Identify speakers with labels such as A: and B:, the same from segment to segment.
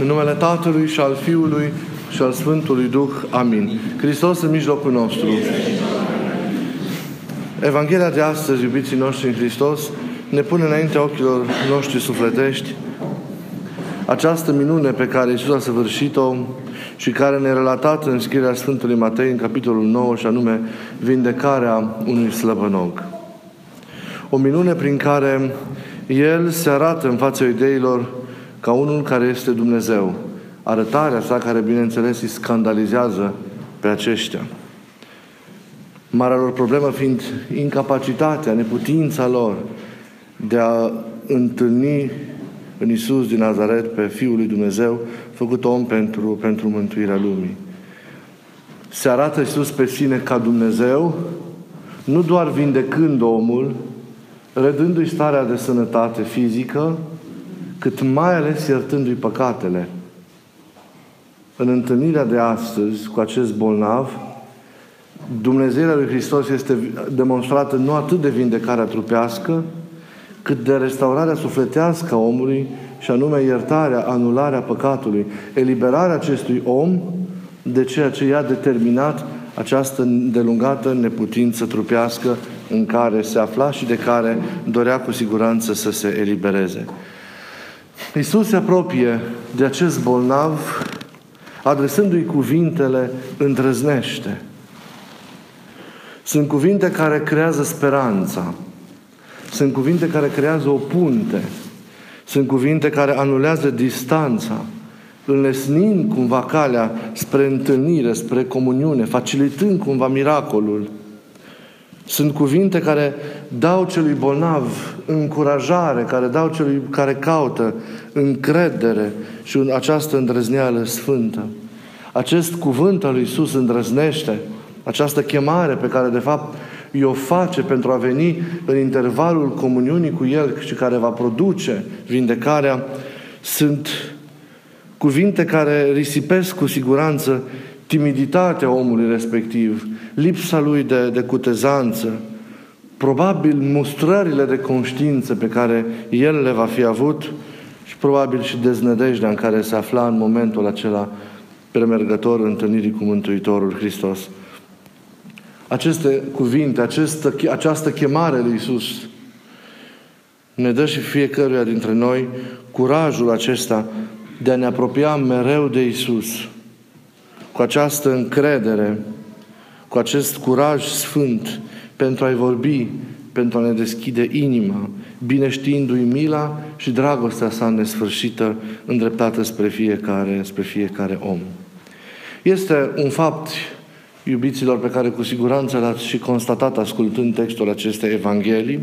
A: În numele Tatălui și al Fiului și al Sfântului Duh. Amin. Hristos în mijlocul nostru. Evanghelia de astăzi, iubiții noștri în Hristos, ne pune înaintea ochilor noștri sufletești această minune pe care Iisus a săvârșit-o și care ne-a relatat în scrierea Sfântului Matei în capitolul 9 și anume vindecarea unui slăbănog. O minune prin care El se arată în fața ideilor ca unul care este Dumnezeu. Arătarea sa care, bineînțeles, îi scandalizează pe aceștia. Marea lor problemă fiind incapacitatea, neputința lor de a întâlni în Isus din Nazaret pe Fiul lui Dumnezeu, făcut om pentru, pentru mântuirea lumii. Se arată Isus pe sine ca Dumnezeu, nu doar vindecând omul, redându-i starea de sănătate fizică, cât mai ales iertându-i păcatele. În întâlnirea de astăzi cu acest bolnav, Dumnezeirea lui Hristos este demonstrată nu atât de vindecarea trupească, cât de restaurarea sufletească a omului și anume iertarea, anularea păcatului, eliberarea acestui om de ceea ce i-a determinat această delungată neputință trupească în care se afla și de care dorea cu siguranță să se elibereze. Iisus se apropie de acest bolnav adresându-i cuvintele îndrăznește. Sunt cuvinte care creează speranța. Sunt cuvinte care creează o punte. Sunt cuvinte care anulează distanța, înlesnind cumva calea spre întâlnire, spre comuniune, facilitând cumva miracolul. Sunt cuvinte care dau celui bolnav încurajare, care dau celui care caută încredere și această îndrăzneală sfântă. Acest cuvânt al lui Iisus îndrăznește, această chemare pe care de fapt o face pentru a veni în intervalul comuniunii cu El și care va produce vindecarea, sunt cuvinte care risipesc cu siguranță timiditatea omului respectiv, lipsa lui de, de cutezanță, probabil mustrările de conștiință pe care el le va fi avut și probabil și deznădejdea în care se afla în momentul acela premergător întâlnirii cu Mântuitorul Hristos. Aceste cuvinte, această, această chemare lui Isus ne dă și fiecăruia dintre noi curajul acesta de a ne apropia mereu de Isus cu această încredere, cu acest curaj sfânt pentru a-i vorbi, pentru a ne deschide inima, bine știindu-i mila și dragostea sa nesfârșită, îndreptată spre fiecare, spre fiecare om. Este un fapt, iubiților, pe care cu siguranță l-ați și constatat ascultând textul acestei Evanghelii,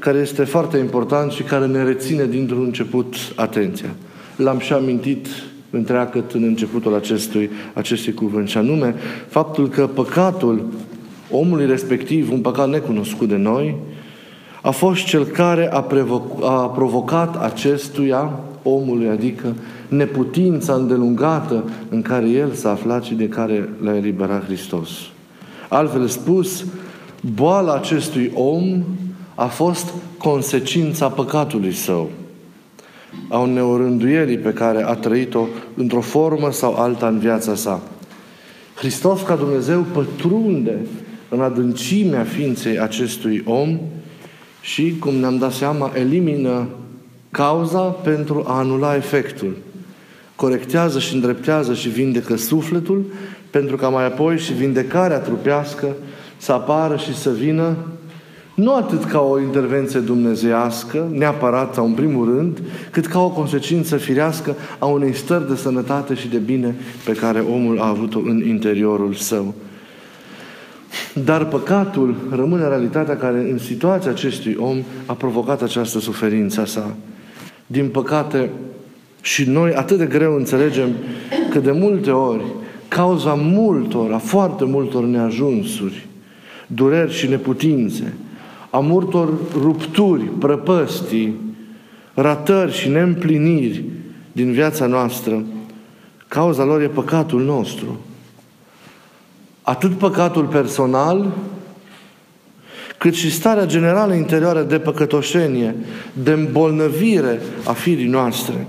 A: care este foarte important și care ne reține dintr-un început atenția. L-am și amintit întreagăt în începutul acestui, acestui cuvânt, și anume faptul că păcatul omului respectiv, un păcat necunoscut de noi, a fost cel care a, prevoc- a provocat acestuia, omului, adică neputința îndelungată în care el s-a aflat și de care l-a eliberat Hristos. Altfel spus, boala acestui om a fost consecința păcatului său a unei orânduierii pe care a trăit-o într-o formă sau alta în viața sa. Hristos ca Dumnezeu pătrunde în adâncimea ființei acestui om și, cum ne-am dat seama, elimină cauza pentru a anula efectul. Corectează și îndreptează și vindecă sufletul pentru ca mai apoi și vindecarea trupească să apară și să vină nu atât ca o intervenție dumnezeiască, neapărat sau în primul rând, cât ca o consecință firească a unei stări de sănătate și de bine pe care omul a avut-o în interiorul său. Dar păcatul rămâne realitatea care în situația acestui om a provocat această suferință sa. Din păcate, și noi atât de greu înțelegem că de multe ori, cauza multor, a foarte multor neajunsuri, dureri și neputințe, a multor rupturi, prăpăstii, ratări și neîmpliniri din viața noastră, cauza lor e păcatul nostru. Atât păcatul personal, cât și starea generală interioară de păcătoșenie, de îmbolnăvire a firii noastre.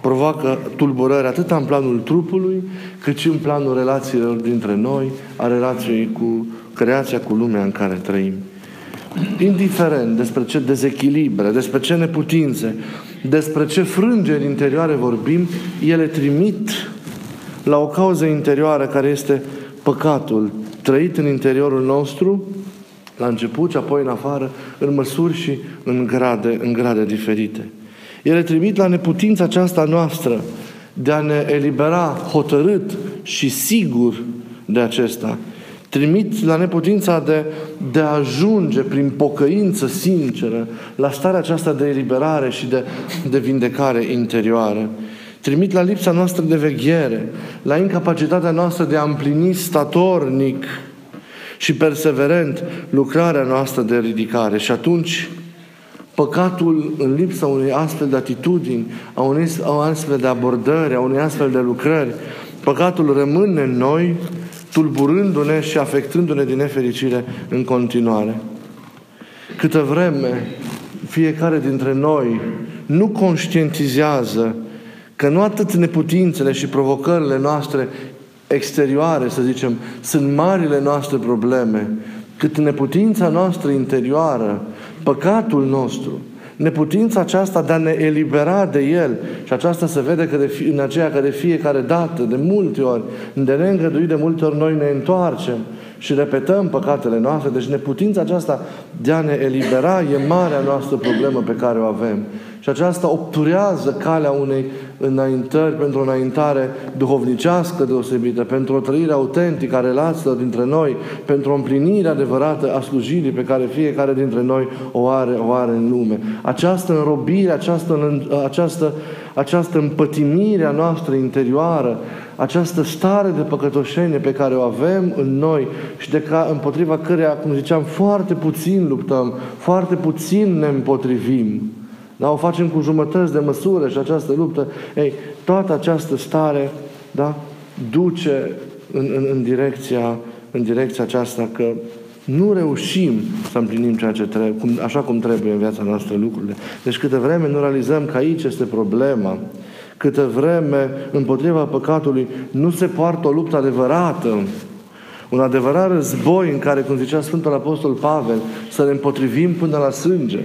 A: provoacă tulburări atât în planul trupului, cât și în planul relațiilor dintre noi, a relației cu creația, cu lumea în care trăim. Indiferent despre ce dezechilibre, despre ce neputințe, despre ce frângeri interioare vorbim, ele trimit la o cauză interioară care este păcatul trăit în interiorul nostru, la început și apoi în afară, în măsuri și în grade, în grade diferite. Ele trimit la neputința aceasta noastră de a ne elibera hotărât și sigur de acesta. Trimit la neputința de, de a ajunge prin pocăință sinceră la starea aceasta de eliberare și de, de vindecare interioară. Trimit la lipsa noastră de veghere, la incapacitatea noastră de a împlini statornic și perseverent lucrarea noastră de ridicare. Și atunci, păcatul în lipsa unei astfel de atitudini, a unei astfel de abordări, a unei astfel de lucrări, păcatul rămâne în noi, tulburându-ne și afectându-ne din nefericire în continuare. Câtă vreme fiecare dintre noi nu conștientizează că nu atât neputințele și provocările noastre exterioare, să zicem, sunt marile noastre probleme, cât neputința noastră interioară, păcatul nostru, neputința aceasta de a ne elibera de El și aceasta se vede că de, în aceea că de fiecare dată, de multe ori, de neîngăduit de multe ori noi ne întoarcem și repetăm păcatele noastre, deci neputința aceasta de a ne elibera e marea noastră problemă pe care o avem. Și aceasta obturează calea unei înaintări pentru o înaintare duhovnicească deosebită, pentru o trăire autentică a relațiilor dintre noi, pentru o împlinire adevărată a slujirii pe care fiecare dintre noi o are, o are în lume. Această înrobire, această, această, această împătimire a noastră interioară, această stare de păcătoșenie pe care o avem în noi și de ca, împotriva căreia, cum ziceam, foarte puțin luptăm, foarte puțin ne împotrivim. Da? O facem cu jumătăți de măsură și această luptă, ei, toată această stare da, duce în, în, în, direcția, în direcția aceasta că nu reușim să împlinim ceea ce trebuie, cum, așa cum trebuie în viața noastră lucrurile. Deci câte vreme nu realizăm că aici este problema, câte vreme împotriva păcatului nu se poartă o luptă adevărată, un adevărat război în care, cum zicea Sfântul Apostol Pavel, să ne împotrivim până la sânge,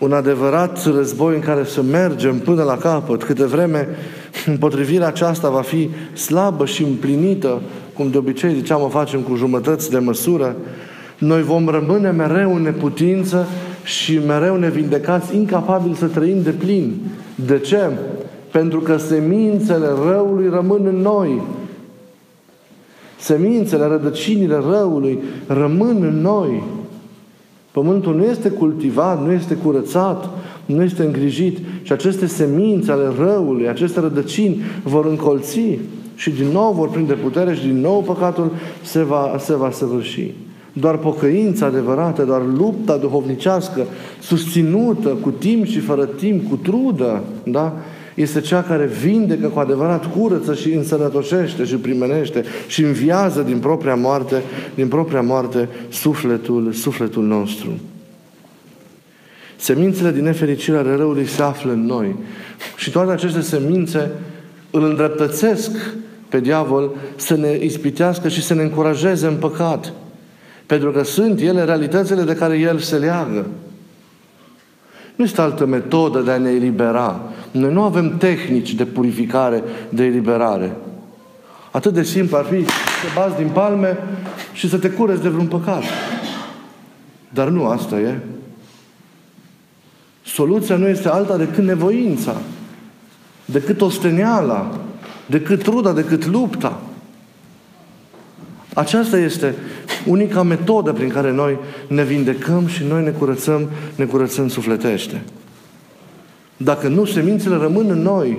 A: un adevărat război în care să mergem până la capăt, câte vreme împotrivirea aceasta va fi slabă și împlinită, cum de obicei ziceam o facem cu jumătăți de măsură, noi vom rămâne mereu în neputință și mereu nevindecați, incapabili să trăim de plin. De ce? Pentru că semințele răului rămân în noi. Semințele, rădăcinile răului rămân în noi. Pământul nu este cultivat, nu este curățat, nu este îngrijit și aceste semințe ale răului, aceste rădăcini vor încolți și din nou vor prinde putere și din nou păcatul se va, se va săvârși. Doar pocăința adevărată, doar lupta duhovnicească, susținută cu timp și fără timp, cu trudă, da? Este cea care vindecă cu adevărat, curăță și însănătoșește și primenește și înviază din propria moarte, din propria moarte sufletul, sufletul nostru. Semințele din nefericire ale răului se află în noi. Și toate aceste semințe îl îndreptățesc pe diavol să ne ispitească și să ne încurajeze în păcat. Pentru că sunt ele realitățile de care el se leagă. Nu este altă metodă de a ne elibera. Noi nu avem tehnici de purificare, de eliberare. Atât de simplu ar fi să bați din palme și să te cureți de vreun păcat. Dar nu asta e. Soluția nu este alta decât nevoința, decât osteneala, decât truda, decât lupta. Aceasta este unica metodă prin care noi ne vindecăm și noi ne curățăm, ne curățăm sufletește. Dacă nu, semințele rămân în noi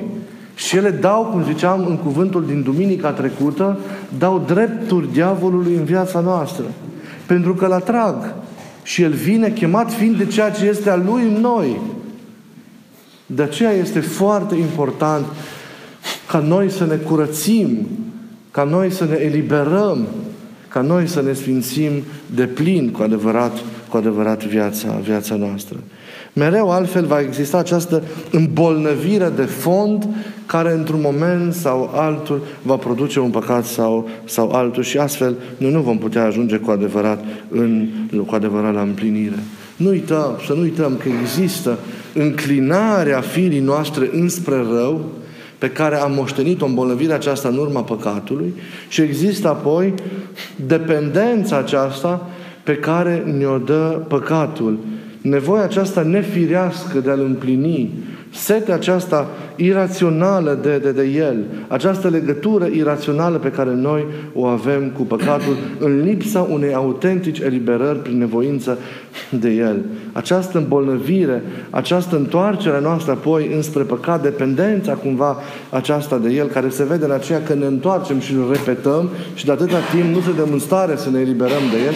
A: și ele dau, cum ziceam în cuvântul din duminica trecută, dau drepturi diavolului în viața noastră. Pentru că îl atrag. Și el vine chemat fiind de ceea ce este al lui în noi. De aceea este foarte important ca noi să ne curățim, ca noi să ne eliberăm ca noi să ne sfințim de plin cu adevărat, cu adevărat viața, viața noastră. Mereu altfel va exista această îmbolnăvire de fond care într-un moment sau altul va produce un păcat sau, sau altul și astfel noi nu vom putea ajunge cu adevărat, în, cu adevărat la împlinire. Nu uităm, să nu uităm că există înclinarea firii noastre înspre rău, pe care am moștenit-o îmbolnăvirea aceasta în urma păcatului și există apoi dependența aceasta pe care ne-o dă păcatul. Nevoia aceasta nefirească de a-L împlini, setea aceasta irațională de, de, de El, această legătură irațională pe care noi o avem cu păcatul în lipsa unei autentici eliberări prin nevoință de El. Această îmbolnăvire, această întoarcere noastră apoi înspre păcat, dependența cumva aceasta de El, care se vede în aceea că ne întoarcem și îl repetăm și de atâta timp nu suntem în stare să ne eliberăm de El,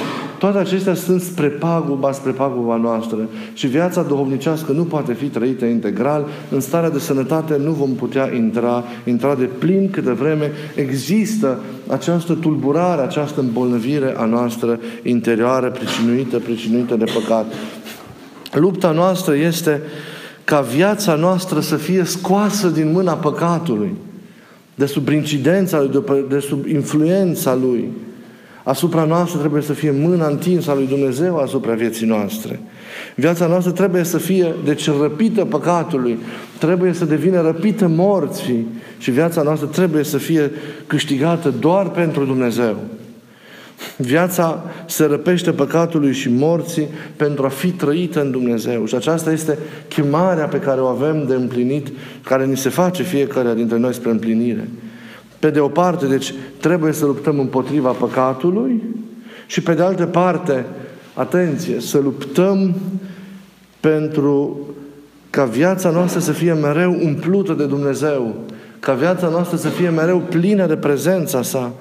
A: toate acestea sunt spre paguba, spre paguba noastră. Și viața duhovnicească nu poate fi trăită integral. În starea de sănătate nu vom putea intra, intra de plin câte vreme există această tulburare, această îmbolnăvire a noastră interioară, pricinuită, pricinuită de păcat. Lupta noastră este ca viața noastră să fie scoasă din mâna păcatului, de sub incidența lui, de sub influența lui. Asupra noastră trebuie să fie mâna întinsă a lui Dumnezeu asupra vieții noastre. Viața noastră trebuie să fie, deci, răpită păcatului, trebuie să devină răpită morții și viața noastră trebuie să fie câștigată doar pentru Dumnezeu. Viața se răpește păcatului și morții pentru a fi trăită în Dumnezeu. Și aceasta este chemarea pe care o avem de împlinit, care ni se face fiecare dintre noi spre împlinire. Pe de o parte, deci, trebuie să luptăm împotriva păcatului și pe de altă parte, atenție, să luptăm pentru ca viața noastră să fie mereu umplută de Dumnezeu, ca viața noastră să fie mereu plină de prezența sa,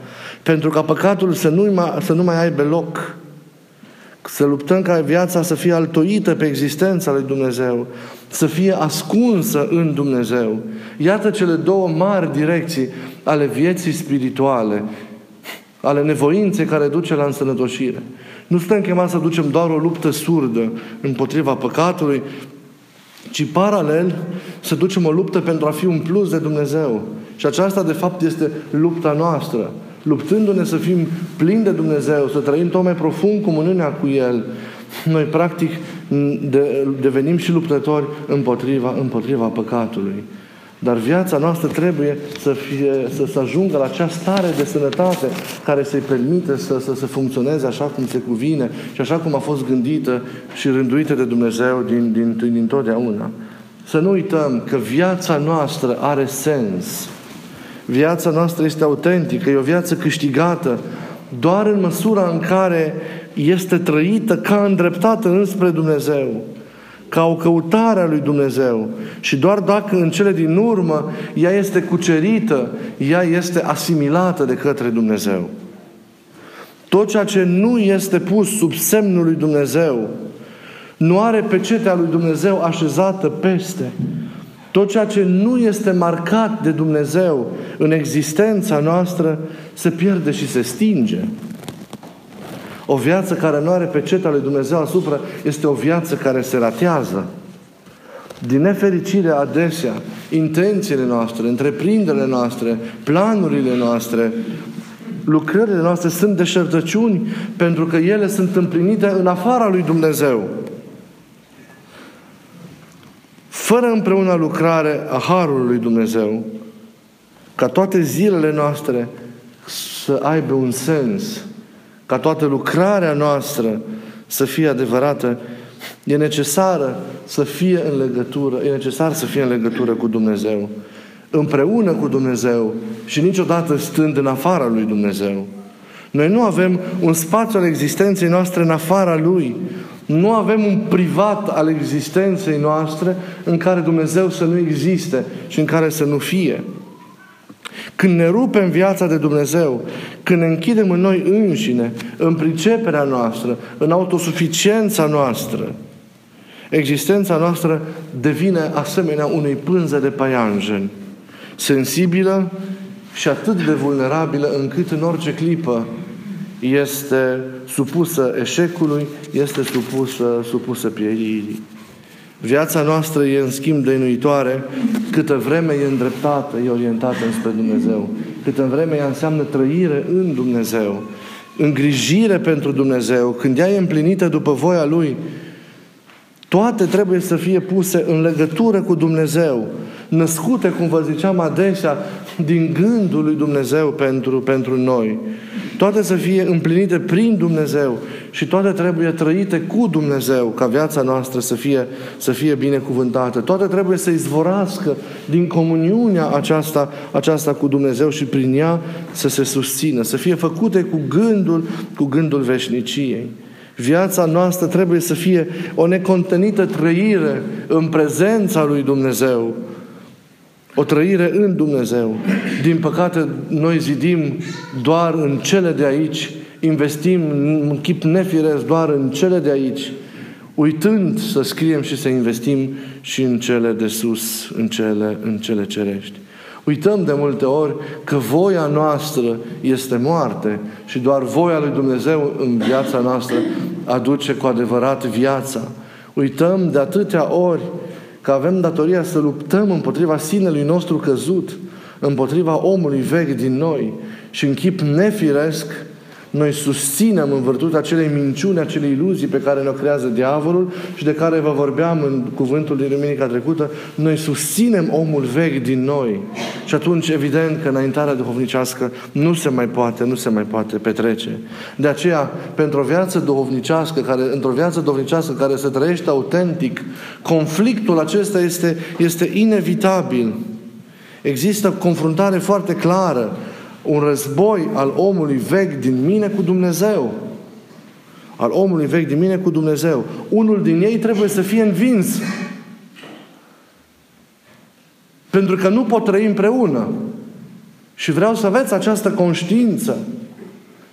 A: pentru ca păcatul să nu mai, să nu mai aibă loc. Să luptăm ca viața să fie altoită pe existența lui Dumnezeu, să fie ascunsă în Dumnezeu. Iată cele două mari direcții ale vieții spirituale, ale nevoinței care duce la însănătoșire. Nu suntem chemați să ducem doar o luptă surdă împotriva păcatului, ci paralel să ducem o luptă pentru a fi un plus de Dumnezeu. Și aceasta, de fapt, este lupta noastră. Luptându-ne să fim plini de Dumnezeu, să trăim tot mai profund comuniunea cu El, noi, practic, de, devenim și luptători împotriva, împotriva păcatului. Dar viața noastră trebuie să, fie, să, să ajungă la acea stare de sănătate care să-i permite să, să, să funcționeze așa cum se cuvine și așa cum a fost gândită și rânduită de Dumnezeu din, din, din totdeauna. Să nu uităm că viața noastră are sens. Viața noastră este autentică, e o viață câștigată doar în măsura în care este trăită ca îndreptată înspre Dumnezeu ca o căutare a lui Dumnezeu. Și doar dacă în cele din urmă ea este cucerită, ea este asimilată de către Dumnezeu. Tot ceea ce nu este pus sub semnul lui Dumnezeu, nu are pecetea lui Dumnezeu așezată peste. Tot ceea ce nu este marcat de Dumnezeu în existența noastră se pierde și se stinge. O viață care nu are pecetea lui Dumnezeu asupra este o viață care se ratează. Din nefericire, adesea, intențiile noastre, întreprinderile noastre, planurile noastre, lucrările noastre sunt deșertăciuni pentru că ele sunt împlinite în afara lui Dumnezeu. Fără împreună lucrare a Harului lui Dumnezeu, ca toate zilele noastre să aibă un sens, ca toată lucrarea noastră să fie adevărată, e necesară să fie în legătură, e necesar să fie în legătură cu Dumnezeu. Împreună cu Dumnezeu și niciodată stând în afara lui Dumnezeu. Noi nu avem un spațiu al existenței noastre în afara Lui. Nu avem un privat al existenței noastre în care Dumnezeu să nu existe și în care să nu fie. Când ne rupem viața de Dumnezeu, când ne închidem în noi înșine, în priceperea noastră, în autosuficiența noastră, existența noastră devine asemenea unei pânze de paianjen, sensibilă și atât de vulnerabilă încât în orice clipă este supusă eșecului, este supusă, supusă pieririi. Viața noastră e în schimb dăinuitoare câtă vreme e îndreptată, e orientată înspre Dumnezeu. Câtă vreme ea înseamnă trăire în Dumnezeu, îngrijire pentru Dumnezeu, când ea e împlinită după voia Lui, toate trebuie să fie puse în legătură cu Dumnezeu, născute, cum vă ziceam adesea, din gândul lui Dumnezeu pentru, pentru noi. Toate să fie împlinite prin Dumnezeu și toate trebuie trăite cu Dumnezeu ca viața noastră să fie, să fie binecuvântată. Toate trebuie să izvorască din comuniunea aceasta, aceasta cu Dumnezeu și prin ea să se susțină, să fie făcute cu gândul, cu gândul veșniciei. Viața noastră trebuie să fie o necontenită trăire în prezența lui Dumnezeu. O trăire în Dumnezeu. Din păcate, noi zidim doar în cele de aici, investim în chip nefiresc doar în cele de aici, uitând să scriem și să investim și în cele de sus, în cele, în cele cerești. Uităm de multe ori că voia noastră este moarte și doar voia lui Dumnezeu în viața noastră aduce cu adevărat viața. Uităm de atâtea ori că avem datoria să luptăm împotriva sinelui nostru căzut, împotriva omului vechi din noi și în chip nefiresc noi susținem în virtutea acelei minciuni, acelei iluzii pe care ne-o creează diavolul și de care vă vorbeam în cuvântul din duminica trecută, noi susținem omul vechi din noi. Și atunci, evident că înaintarea duhovnicească nu se mai poate, nu se mai poate petrece. De aceea, pentru o viață duhovnicească, care, într-o viață duhovnicească care se trăiește autentic, conflictul acesta este, este inevitabil. Există confruntare foarte clară un război al omului vechi din mine cu Dumnezeu. Al omului vechi din mine cu Dumnezeu. Unul din ei trebuie să fie învins. Pentru că nu pot trăi împreună. Și vreau să aveți această conștiință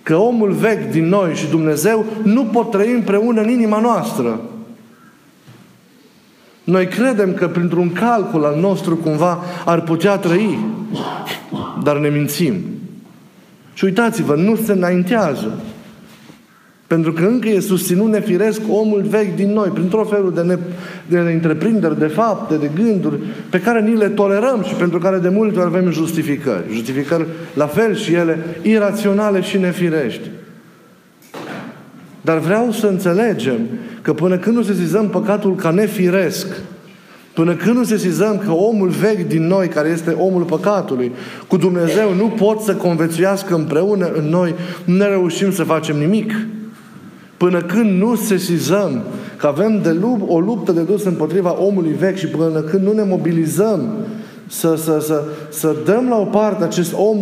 A: că omul vechi din noi și Dumnezeu nu pot trăi împreună în inima noastră. Noi credem că printr-un calcul al nostru cumva ar putea trăi, dar ne mințim. Și uitați-vă, nu se înaintează. Pentru că încă e susținut nefiresc omul vechi din noi, prin tot felul de, ne, de întreprinderi, de fapte, de gânduri, pe care ni le tolerăm și pentru care de multe ori avem justificări. Justificări, la fel și ele, iraționale și nefirești. Dar vreau să înțelegem că până când nu sesizăm păcatul ca nefiresc, Până când nu sesizăm că omul vechi din noi, care este omul păcatului, cu Dumnezeu nu pot să convețuiască împreună în noi, nu ne reușim să facem nimic. Până când nu sesizăm că avem de lup, o luptă de dus împotriva omului vechi și până când nu ne mobilizăm să, să, să, să dăm la o parte acest om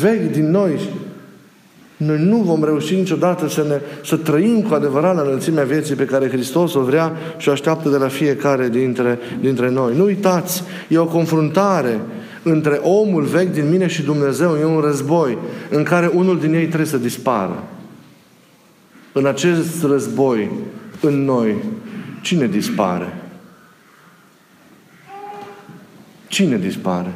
A: vechi din noi noi nu vom reuși niciodată să, ne, să trăim cu adevărat la înălțimea vieții pe care Hristos o vrea și o așteaptă de la fiecare dintre, dintre noi. Nu uitați, e o confruntare între omul vechi din mine și Dumnezeu. E un război în care unul din ei trebuie să dispară. În acest război, în noi, cine dispare? Cine dispare?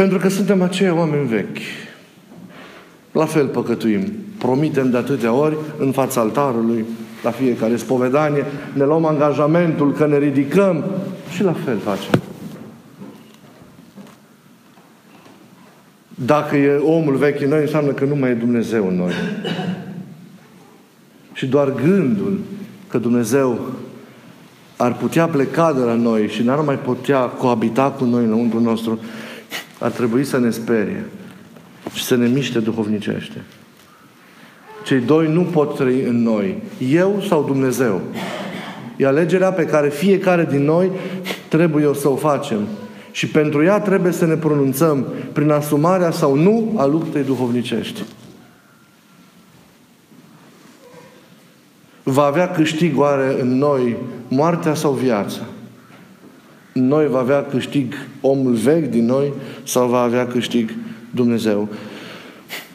A: Pentru că suntem acei oameni vechi. La fel păcătuim. Promitem de atâtea ori în fața altarului, la fiecare spovedanie, ne luăm angajamentul că ne ridicăm și la fel facem. Dacă e omul vechi în noi, înseamnă că nu mai e Dumnezeu în noi. Și doar gândul că Dumnezeu ar putea pleca de la noi și n-ar mai putea coabita cu noi înăuntru nostru, ar trebui să ne sperie și să ne miște duhovnicește. Cei doi nu pot trăi în noi. Eu sau Dumnezeu. E alegerea pe care fiecare din noi trebuie să o facem. Și pentru ea trebuie să ne pronunțăm prin asumarea sau nu a luptei duhovnicești. Va avea câștig oare în noi moartea sau viața? Noi va avea câștig omul vechi din noi sau va avea câștig Dumnezeu.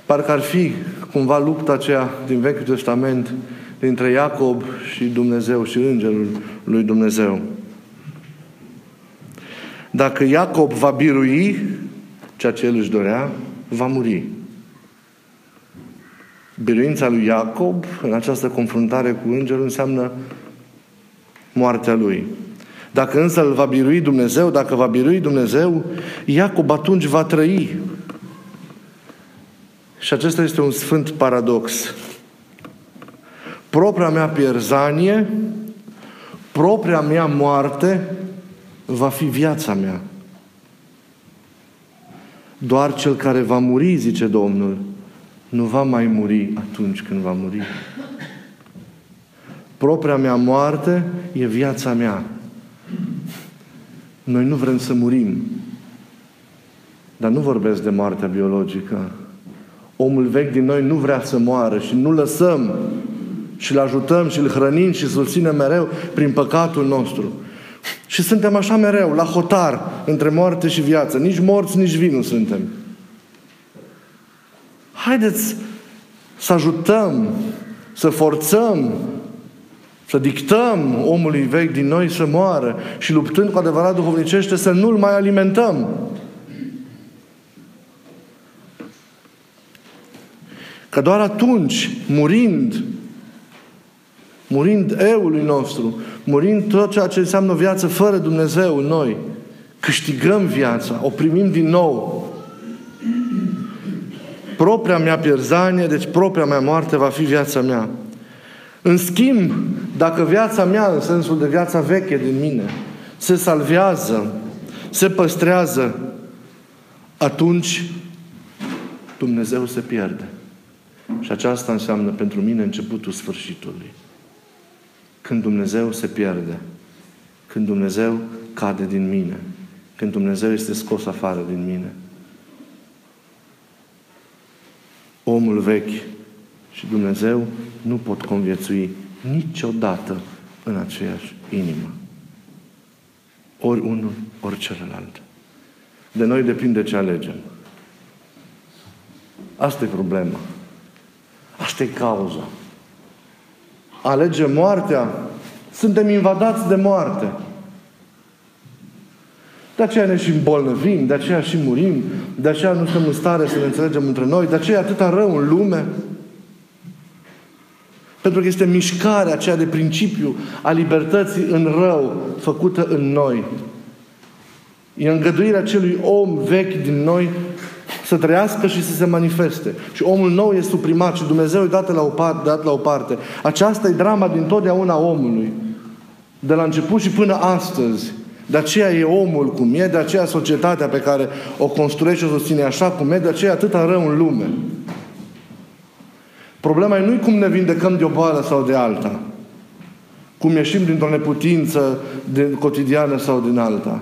A: Parcă ar fi cumva lupta aceea din Vechiul Testament dintre Iacob și Dumnezeu și Îngerul lui Dumnezeu. Dacă Iacob va birui ceea ce el își dorea, va muri. Biruința lui Iacob în această confruntare cu îngerul înseamnă moartea lui. Dacă însă îl va birui Dumnezeu, dacă va birui Dumnezeu, Iacob atunci va trăi. Și acesta este un sfânt paradox. Propria mea pierzanie, propria mea moarte va fi viața mea. Doar cel care va muri, zice Domnul, nu va mai muri atunci când va muri. Propria mea moarte e viața mea. Noi nu vrem să murim. Dar nu vorbesc de moartea biologică. Omul vechi din noi nu vrea să moară și nu lăsăm și îl ajutăm și îl hrănim și susținem mereu prin păcatul nostru. Și suntem așa mereu, la hotar, între moarte și viață. Nici morți, nici vii nu suntem. Haideți să ajutăm, să forțăm, să dictăm omului vechi din noi să moară și luptând cu adevărat duhovnicește să nu-l mai alimentăm. Că doar atunci, murind, murind eului nostru, murind tot ceea ce înseamnă viață fără Dumnezeu în noi, câștigăm viața, o primim din nou. Propria mea pierzanie, deci propria mea moarte va fi viața mea. În schimb, dacă viața mea, în sensul de viața veche din mine, se salvează, se păstrează, atunci Dumnezeu se pierde. Și aceasta înseamnă pentru mine începutul sfârșitului. Când Dumnezeu se pierde, când Dumnezeu cade din mine, când Dumnezeu este scos afară din mine. Omul vechi și Dumnezeu nu pot conviețui niciodată în aceeași inimă. Ori unul, ori celălalt. De noi depinde ce alegem. Asta e problema. Asta e cauza. Alegem moartea, suntem invadați de moarte. De aceea ne și îmbolnăvim, de aceea și murim, de aceea nu suntem în stare să ne înțelegem între noi, de aceea atâta rău în lume. Pentru că este mișcarea aceea de principiu a libertății în rău făcută în noi. E îngăduirea acelui om vechi din noi să trăiască și să se manifeste. Și omul nou e suprimat și Dumnezeu e dat la o parte. Dat la o parte. Aceasta e drama din totdeauna omului. De la început și până astăzi. De aceea e omul cum e, de aceea societatea pe care o construiește și o susține așa cum e, de aceea atâta rău în lume. Problema e nu cum ne vindecăm de o boală sau de alta. Cum ieșim dintr-o neputință de, cotidiană sau din alta.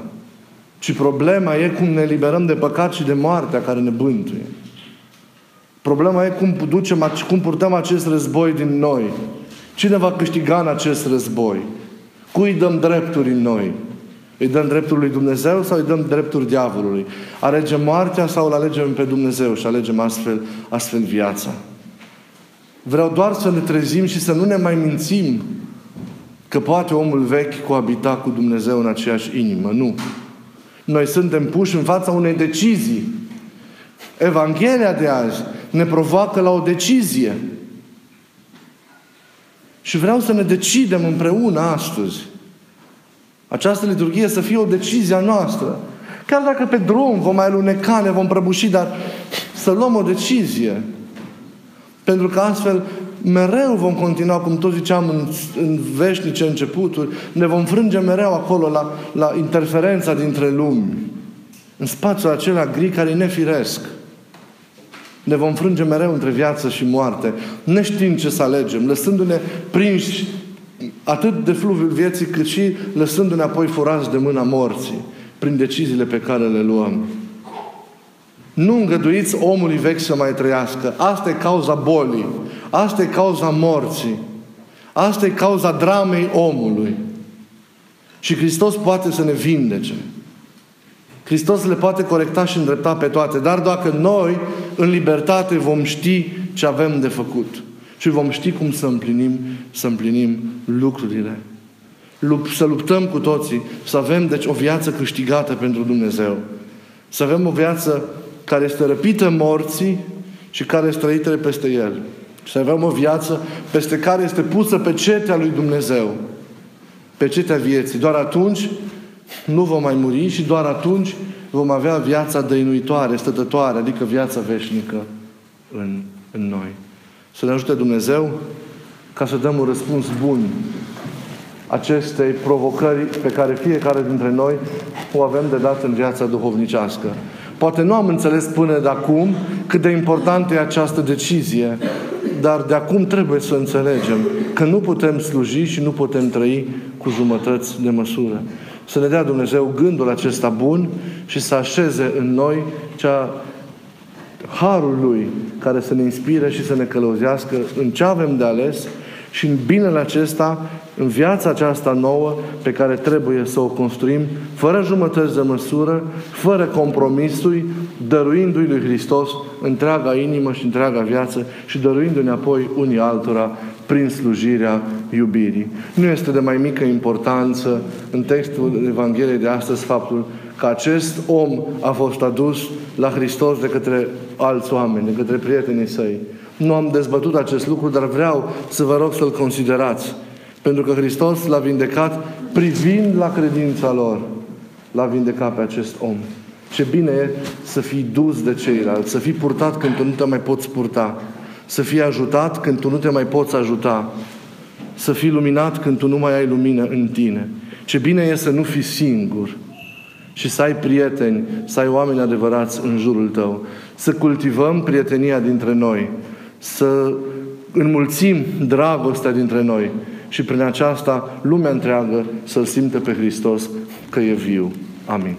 A: Ci problema e cum ne liberăm de păcat și de moartea care ne bântuie. Problema e cum, ducem, cum purtăm acest război din noi. Cine va câștiga în acest război? Cui îi dăm drepturi în noi? Îi dăm dreptul lui Dumnezeu sau îi dăm drepturi diavolului? Alegem moartea sau îl alegem pe Dumnezeu și alegem astfel, astfel viața? Vreau doar să ne trezim și să nu ne mai mințim că poate omul vechi coabita cu Dumnezeu în aceeași inimă. Nu. Noi suntem puși în fața unei decizii. Evanghelia de azi ne provoacă la o decizie. Și vreau să ne decidem împreună astăzi. Această liturghie să fie o decizie a noastră. Chiar dacă pe drum vom mai aluneca, ne vom prăbuși, dar să luăm o decizie. Pentru că astfel mereu vom continua, cum tot ziceam, în, în veșnice începuturi, ne vom frânge mereu acolo la, la interferența dintre lumi. În spațiul acela gri care e nefiresc. Ne vom frânge mereu între viață și moarte, neștiind ce să alegem, lăsându-ne prinși atât de fluviul vieții, cât și lăsându-ne apoi furați de mâna morții, prin deciziile pe care le luăm. Nu îngăduiți omului vechi să mai trăiască. Asta e cauza bolii. Asta e cauza morții. Asta e cauza dramei omului. Și Hristos poate să ne vindece. Hristos le poate corecta și îndrepta pe toate. Dar dacă noi, în libertate, vom ști ce avem de făcut și vom ști cum să împlinim, să împlinim lucrurile. Să luptăm cu toții, să avem, deci, o viață câștigată pentru Dumnezeu. Să avem o viață care este răpită morții și care este trăită peste el. Și să avem o viață peste care este pusă pe cetea lui Dumnezeu. Pe cetea vieții. Doar atunci nu vom mai muri și doar atunci vom avea viața dăinuitoare, stătătoare, adică viața veșnică în, în noi. Să ne ajute Dumnezeu ca să dăm un răspuns bun acestei provocări pe care fiecare dintre noi o avem de dat în viața duhovnicească. Poate nu am înțeles până de acum cât de importantă e această decizie, dar de acum trebuie să înțelegem că nu putem sluji și nu putem trăi cu jumătăți de măsură. Să ne dea Dumnezeu gândul acesta bun și să așeze în noi cea harul Lui care să ne inspire și să ne călăuzească în ce avem de ales și în binele acesta, în viața aceasta nouă pe care trebuie să o construim, fără jumătăți de măsură, fără compromisuri, dăruindu-i lui Hristos întreaga inimă și întreaga viață și dăruindu-ne apoi unii altora prin slujirea iubirii. Nu este de mai mică importanță în textul Evangheliei de astăzi faptul că acest om a fost adus la Hristos de către alți oameni, de către prietenii săi. Nu am dezbătut acest lucru, dar vreau să vă rog să-l considerați. Pentru că Hristos l-a vindecat privind la credința lor. L-a vindecat pe acest om. Ce bine e să fii dus de ceilalți, să fii purtat când tu nu te mai poți purta, să fii ajutat când tu nu te mai poți ajuta, să fii luminat când tu nu mai ai lumină în tine. Ce bine e să nu fii singur și să ai prieteni, să ai oameni adevărați în jurul tău. Să cultivăm prietenia dintre noi, să înmulțim dragostea dintre noi și prin aceasta lumea întreagă să-L simte pe Hristos că e viu. Amin.